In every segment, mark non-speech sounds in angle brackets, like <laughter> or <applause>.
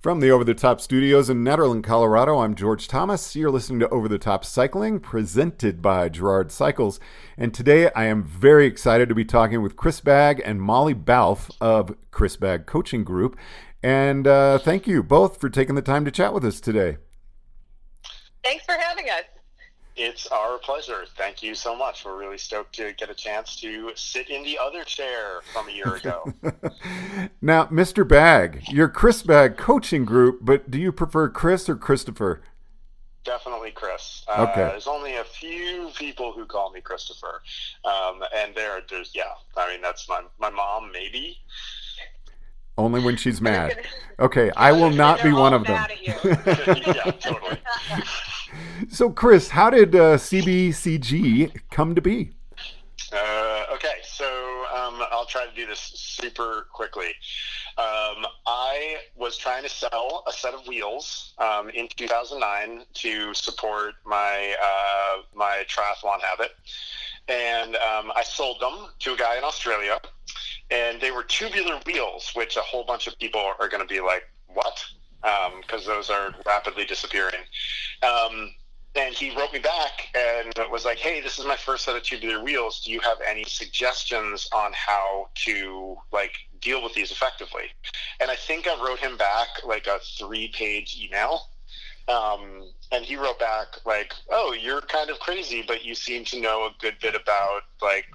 From the Over the Top studios in Nederland, Colorado, I'm George Thomas. You're listening to Over the Top Cycling, presented by Gerard Cycles. And today I am very excited to be talking with Chris Bagg and Molly Balfe of Chris Bagg Coaching Group. And uh, thank you both for taking the time to chat with us today. Thanks for having. It's our pleasure. Thank you so much. We're really stoked to get a chance to sit in the other chair from a year ago. <laughs> now, Mr. Bagg, your Chris Bagg coaching group, but do you prefer Chris or Christopher? Definitely Chris. Uh, okay. There's only a few people who call me Christopher, um, and there, there's yeah. I mean, that's my my mom, maybe. Only when she's <laughs> mad. Okay, I will not be one of them. <laughs> yeah, totally. So, Chris, how did uh, CBCG come to be? Uh, okay, so um, I'll try to do this super quickly. Um, I was trying to sell a set of wheels um, in 2009 to support my uh, my triathlon habit, and um, I sold them to a guy in Australia, and they were tubular wheels, which a whole bunch of people are going to be like, "What?" Because um, those are rapidly disappearing. Um, and he wrote me back and was like, "Hey, this is my first set of tubular wheels. Do you have any suggestions on how to like deal with these effectively?" And I think I wrote him back like a three-page email. Um, and he wrote back like, "Oh, you're kind of crazy, but you seem to know a good bit about like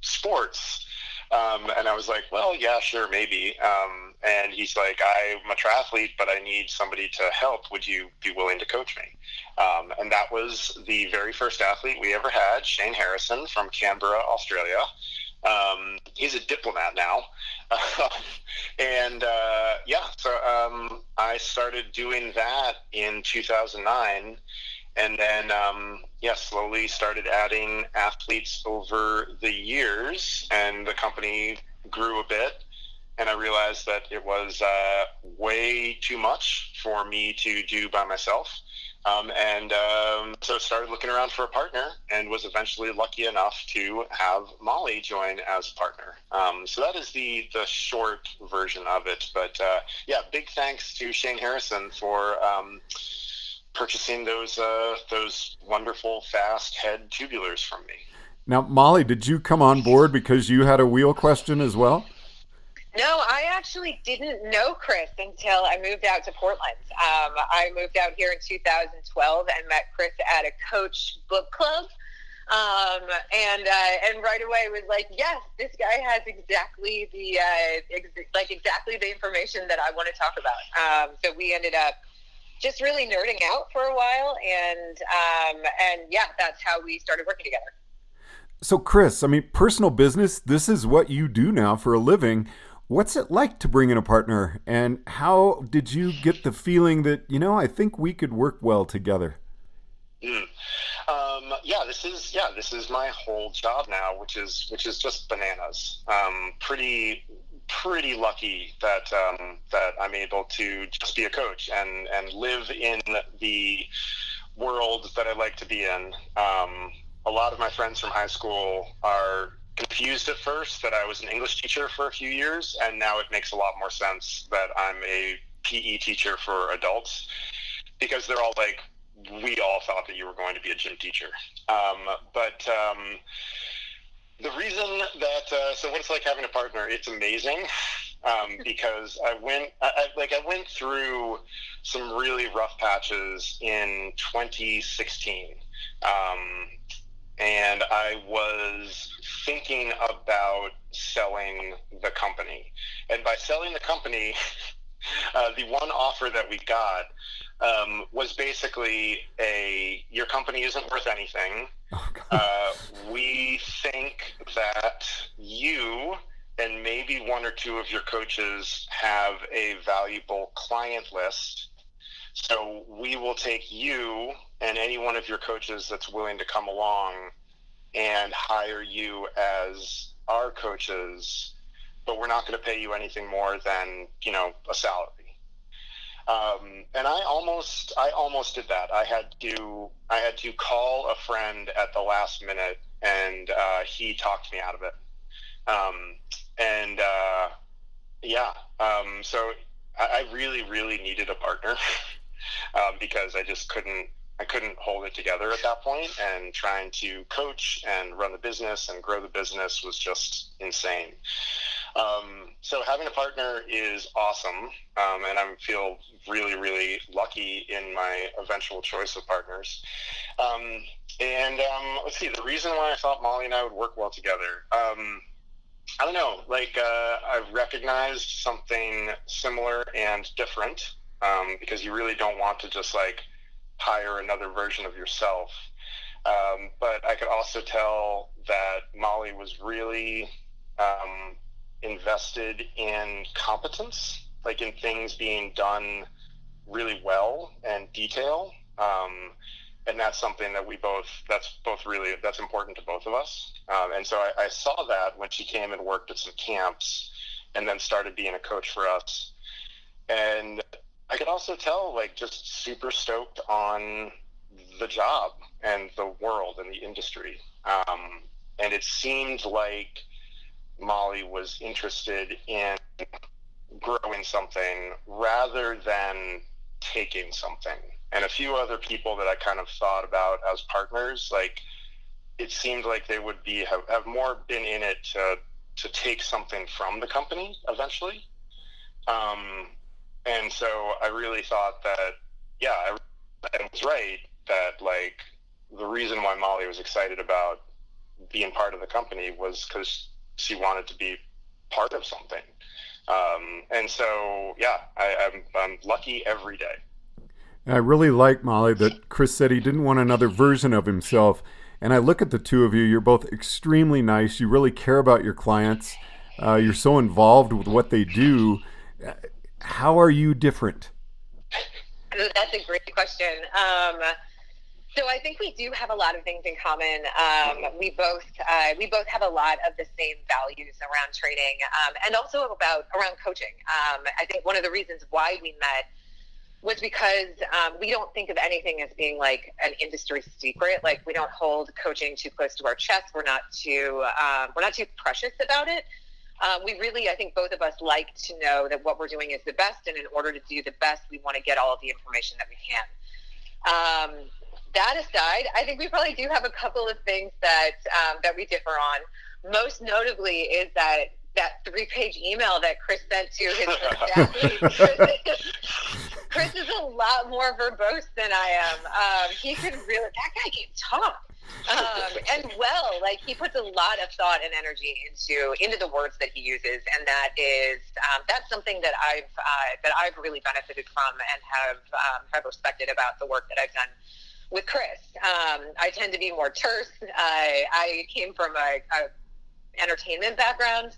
sports." Um, and I was like, well, yeah, sure, maybe. Um, and he's like, I'm a triathlete, but I need somebody to help. Would you be willing to coach me? Um, and that was the very first athlete we ever had, Shane Harrison from Canberra, Australia. Um, he's a diplomat now. <laughs> and uh, yeah, so um, I started doing that in 2009 and then um, yeah, slowly started adding athletes over the years, and the company grew a bit. And I realized that it was uh, way too much for me to do by myself. Um, and um, so started looking around for a partner and was eventually lucky enough to have Molly join as partner. Um, so that is the, the short version of it. But uh, yeah, big thanks to Shane Harrison for um, purchasing those uh, those wonderful fast head tubulars from me. Now, Molly, did you come on board because you had a wheel question as well? No, I actually didn't know Chris until I moved out to Portland. Um, I moved out here in 2012 and met Chris at a coach book club. Um, and uh, and right away was like, yes, this guy has exactly the uh, ex- like exactly the information that I want to talk about. Um, so we ended up just really nerding out for a while, and um, and yeah, that's how we started working together. So, Chris, I mean, personal business. This is what you do now for a living. What's it like to bring in a partner, and how did you get the feeling that you know I think we could work well together? Mm. Um, yeah, this is yeah, this is my whole job now, which is which is just bananas. Um, pretty pretty lucky that um, that I'm able to just be a coach and and live in the world that I like to be in. Um, a lot of my friends from high school are confused at first that I was an English teacher for a few years, and now it makes a lot more sense that I'm a PE teacher for adults because they're all like, we all thought that you were going to be a gym teacher. Um, but um, the reason that uh, so what it's like having a partner, it's amazing um, <laughs> because I went I, I, like I went through some really rough patches in 2016, um, and I was thinking about selling the company, and by selling the company, <laughs> uh, the one offer that we got um, was basically a your company isn't worth anything. Oh, uh, we think that you and maybe one or two of your coaches have a valuable client list. So we will take you and any one of your coaches that's willing to come along and hire you as our coaches, but we're not going to pay you anything more than, you know, a salary. Um, and I almost, I almost did that. I had to, I had to call a friend at the last minute, and uh, he talked me out of it. Um, and uh, yeah, um, so I really, really needed a partner <laughs> um, because I just couldn't I couldn't hold it together at that point, and trying to coach and run the business and grow the business was just insane. Um, so having a partner is awesome, um, and I feel really, really lucky in my eventual choice of partners. Um, and um, let's see, the reason why I thought Molly and I would work well together. Um, I don't know. Like uh, I've recognized something similar and different um, because you really don't want to just like hire another version of yourself. But I could also tell that Molly was really um, invested in competence, like in things being done really well and detail. Um, and that's something that we both that's both really that's important to both of us. Um, and so I, I, saw that when she came and worked at some camps and then started being a coach for us. And i could also tell like just super stoked on the job and the world and the industry. Um, and it seemed like molly was interested in growing something rather than taking something and a few other people that I kind of thought about as partners, like it seemed like they would be have, have more been in it to to take something from the company eventually. Um, and so I really thought that, yeah, I, I was right that like the reason why Molly was excited about being part of the company was because she wanted to be part of something. Um, and so, yeah, I, I'm, I'm lucky every day. I really like Molly that Chris said he didn't want another version of himself. And I look at the two of you, you're both extremely nice. You really care about your clients. Uh, you're so involved with what they do. How are you different? <laughs> That's a great question. Um, so I think we do have a lot of things in common. Um, we both uh, we both have a lot of the same values around trading um, and also about around coaching. Um, I think one of the reasons why we met was because um, we don't think of anything as being like an industry secret. Like we don't hold coaching too close to our chest. We're not too um, we're not too precious about it. Um, we really, I think, both of us like to know that what we're doing is the best, and in order to do the best, we want to get all of the information that we can. Um, that aside, I think we probably do have a couple of things that um, that we differ on. Most notably is that that three page email that Chris sent to his athletes. <laughs> Chris is a lot more verbose than I am. Um, he can really, that guy can talk. Um, and well, like he puts a lot of thought and energy into into the words that he uses, and that is um, that's something that I've uh, that I've really benefited from and have um, have respected about the work that I've done with Chris. Um, I tend to be more terse. I, I came from a, a entertainment background.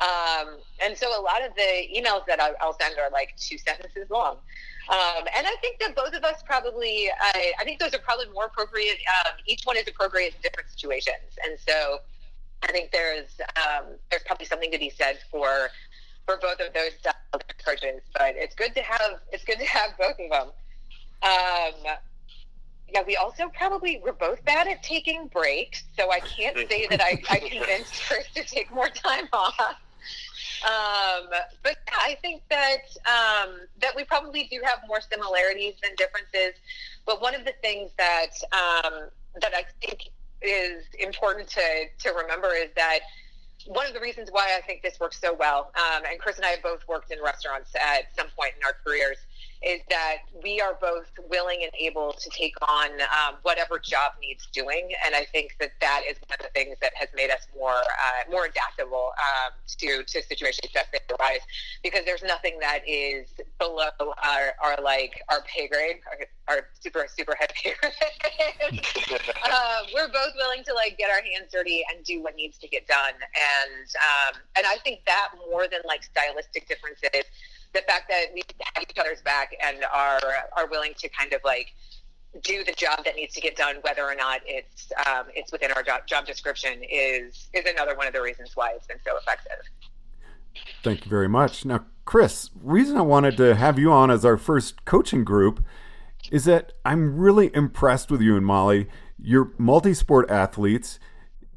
Um, and so a lot of the emails that I'll send are like two sentences long. Um, and I think that both of us probably, I, I think those are probably more appropriate. Um, each one is appropriate in different situations. And so I think there's, um, there's probably something to be said for, for both of those approaches, but it's good to have, it's good to have both of them. Yeah, we also probably we're both bad at taking breaks, so I can't <laughs> say that I, I convinced <laughs> Chris to take more time <laughs> off. Um, but yeah, I think that um, that we probably do have more similarities than differences. But one of the things that um, that I think is important to to remember is that one of the reasons why I think this works so well, um, and Chris and I have both worked in restaurants at some point in our careers, is that we are both willing and able to take on um, whatever job needs doing, and I think that that is one of the things that has made us more uh, more adaptable um, to to situations that arise. Because there's nothing that is below our, our like our pay grade, our, our super super head pay grade. uh, <laughs> we're both willing to like get our hands dirty and do what needs to get done, and um, and I think that more than like stylistic differences the fact that we have each other's back and are are willing to kind of like do the job that needs to get done, whether or not it's um, it's within our job, job description, is is another one of the reasons why it's been so effective. Thank you very much. Now, Chris, reason I wanted to have you on as our first coaching group is that I'm really impressed with you and Molly. You're multi-sport athletes.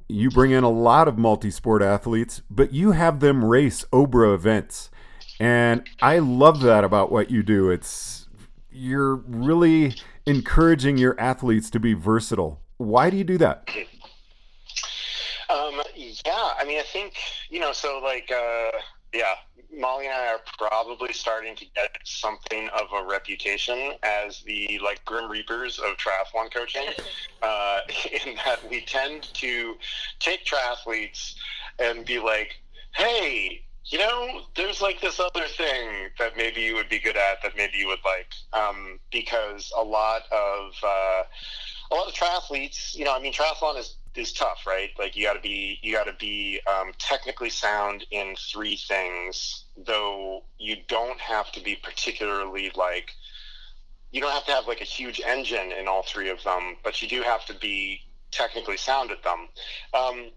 You bring in a lot of multi-sport athletes, but you have them race OBRA events And I love that about what you do. It's you're really encouraging your athletes to be versatile. Why do you do that? Um, yeah, I mean, I think you know, so like, uh, yeah, Molly and I are probably starting to get something of a reputation as the like grim reapers of triathlon coaching, <laughs> uh, <laughs> in that we tend to take triathletes and be like, "Hey, you know, there's like this other thing that maybe you would be good at that maybe you would like," um, because a lot of uh, a lot of triathletes, you know, I mean, triathlon is is tough, right? Like you got to be you got to be um, technically sound in three things, though you don't have to be particularly like you don't have to have like a huge engine in all three of them, but you do have to be technically sound at them. Um,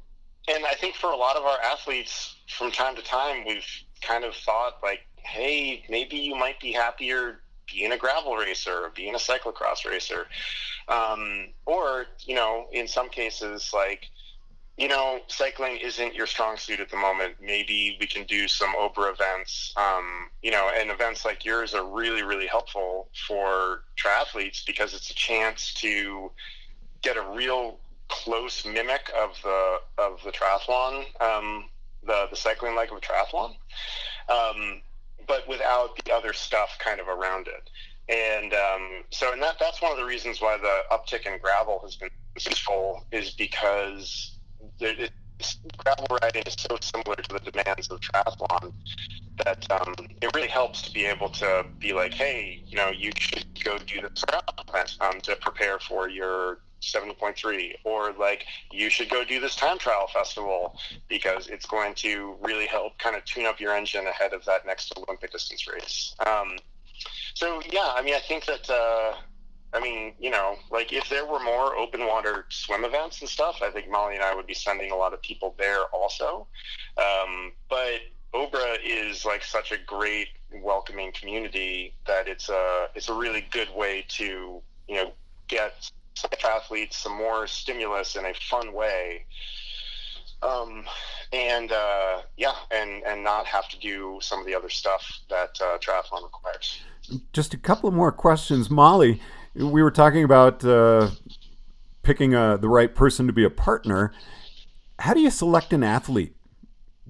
and I think for a lot of our athletes, from time to time, we've kind of thought like, hey, maybe you might be happier being a gravel racer or being a cyclocross racer. Um, or, you know, in some cases, like, you know, cycling isn't your strong suit at the moment. Maybe we can do some OBRA events, um, you know, and events like yours are really, really helpful for triathletes because it's a chance to get a real close mimic of the of the triathlon, um, the the cycling leg of a triathlon, um, but without the other stuff kind of around it. And um, so, and that that's one of the reasons why the uptick in gravel has been useful is because it, gravel riding is so similar to the demands of triathlon that um, it really helps to be able to be like, hey, you know, you should go do this um, to prepare for your 70.3 or like you should go do this time trial festival because it's going to really help kind of tune up your engine ahead of that next olympic distance race um, so yeah, I mean, I think that. Uh, I mean, you know, like if there were more open water swim events and stuff, I think Molly and I would be sending a lot of people there also. Um, but Obra is like such a great welcoming community that it's a it's a really good way to athletes some more stimulus in a fun way um, and uh, yeah, and and not have to do some of the other stuff that uh, triathlon requires. Just a couple more questions, Molly. We were talking about uh, picking a, uh, the right person to be a partner. How do you select an athlete?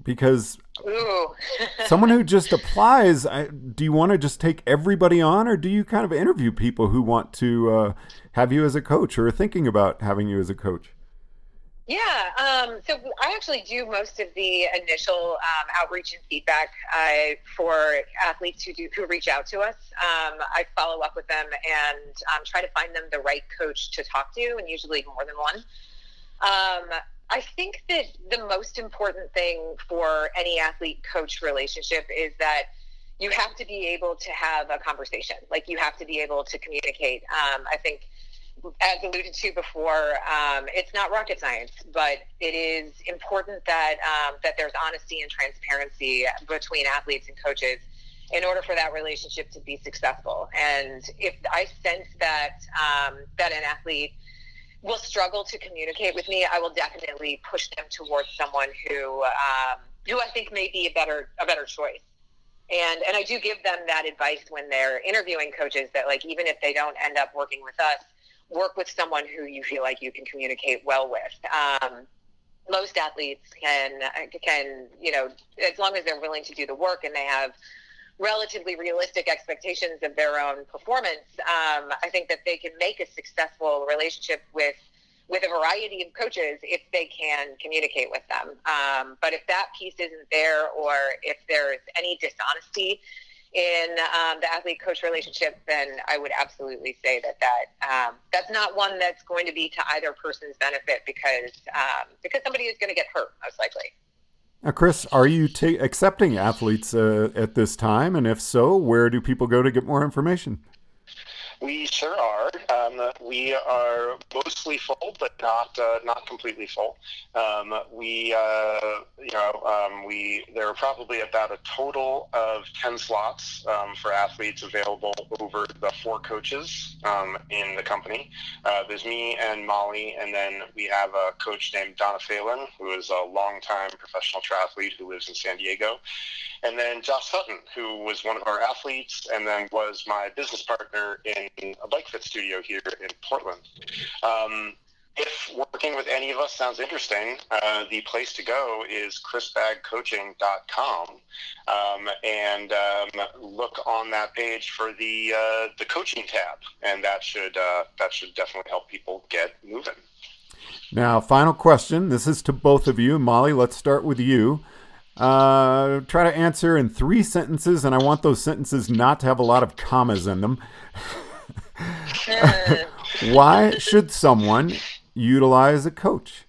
Because <laughs> someone who just applies, I, do you want to just take everybody on, or do you kind of interview people who want to uh, have you as a coach or are thinking about having you as a coach? Yeah, um, so I actually do most of the initial um, outreach and feedback uh, for athletes who do who reach out to us. Um, I follow up with them and um, try to find them the right coach to talk to, and usually more than one. I think that the most important thing for any athlete coach relationship is that you have to be able to have a conversation. Like you have to be able to communicate. Um, I think as alluded to before, um, it's not rocket science, but it is important that um, that there's honesty and transparency between athletes and coaches in order for that relationship to be successful. And if I sense that um, that an athlete will struggle to communicate with me, I will definitely push them towards someone who um, who I think may be a better a better choice. And and I do give them that advice when they're interviewing coaches that like even if they don't end up working with us work with someone who you feel like you can communicate well with. Um, most athletes can can you know as long as they're willing to do the work and they have relatively realistic expectations of their own performance. Um, I think that they can make a successful relationship with with a variety of coaches if they can communicate with them. Um, but if that piece isn't there, or if there's any dishonesty in um, the athlete coach relationship, then I would absolutely say that that um, that's not one that's going to be to either person's benefit because um, because somebody is going to get hurt most likely. Now, Chris, are you ta- accepting athletes uh, at this time? And if so, where do people go to get more information? We sure are. Um, we are mostly full, but not uh, not completely full. Um, we, uh, you know, um, we there are probably about a total of ten slots um, for athletes available over the four coaches um, in the company. Uh, there's me and Molly, and then we have a coach named Donna Phelan, who is a longtime professional triathlete who lives in San Diego, and then Josh Sutton, who was one of our athletes, and then was my business partner in a bike fit studio here in Portland. Um, if working with any of us sounds interesting, uh, the place to go is chrisbaggcoaching.com um, and um, look on that page for the uh, the coaching tab, and that should uh, that should definitely help people get moving. Now, final question. This is to both of you, Molly. Let's start with you. Uh, try to answer in three sentences, and I want those sentences not to have a lot of commas in them. <laughs> <laughs> Why should someone utilize a coach?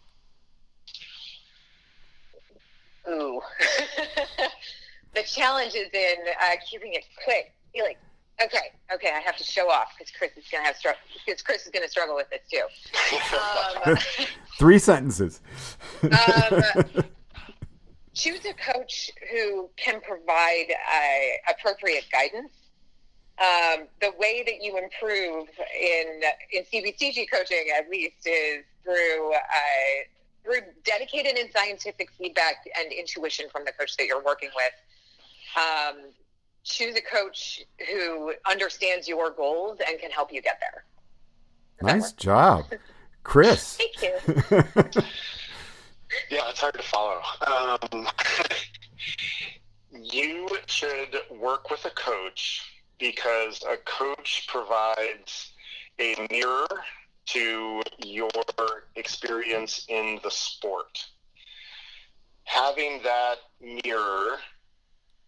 Ooh. <laughs> the challenge is in uh, keeping it quick. You're like, okay, okay, I have to show off because Chris is gonna have struggle because Chris is gonna struggle with this too. Um, <laughs> Three sentences. um, choose a coach who can provide uh, appropriate guidance. Um, the way that you improve in in CBCG coaching, at least, is through uh, through dedicated and scientific feedback and intuition from the coach that you're working with. Um, choose a coach who understands your goals and can help you get there. Nice job, Chris. <laughs> Thank you. <laughs> Yeah, it's hard to follow. Um, <laughs> you should work with a coach because a coach provides a mirror to your experience in the sport. Having that mirror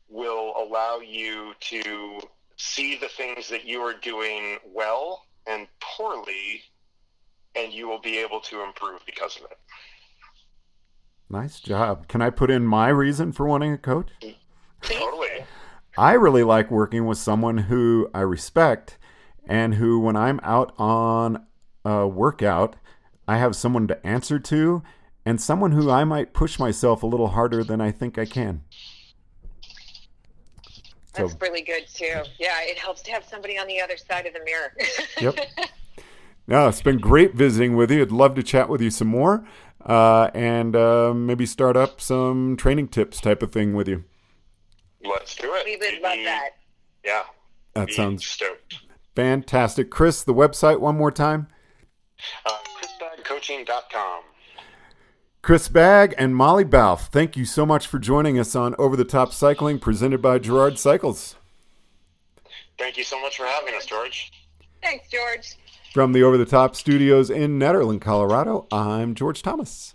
will allow you to see the things that you are doing well and poorly, and you will be able to improve because of it. Nice job. Can I put in my reason for wanting a coach? Totally. I really like working with someone who I respect and who, when I'm out on a workout, I have someone to answer to and someone who I might push myself a little harder than I think I can. So, That's really good too. Yeah, it helps to have somebody on the other side of the mirror. <laughs> yep. No, it's been great visiting with you. I'd love to chat with you some more uh, and uh, maybe start up some training tips type of thing with you. Let's do it. we would love that. Yeah. That Be sounds stoked. fantastic. Chris, the website one more time. Uh, ChrisBaggCoaching.com. Chris Bagg and Molly Balfe, thank you so much for joining us on Over the Top Cycling presented by Gerard Cycles. Thank you so much for having us, George. Thanks, George. From the Over the Top studios in Nederland, Colorado, I'm George Thomas.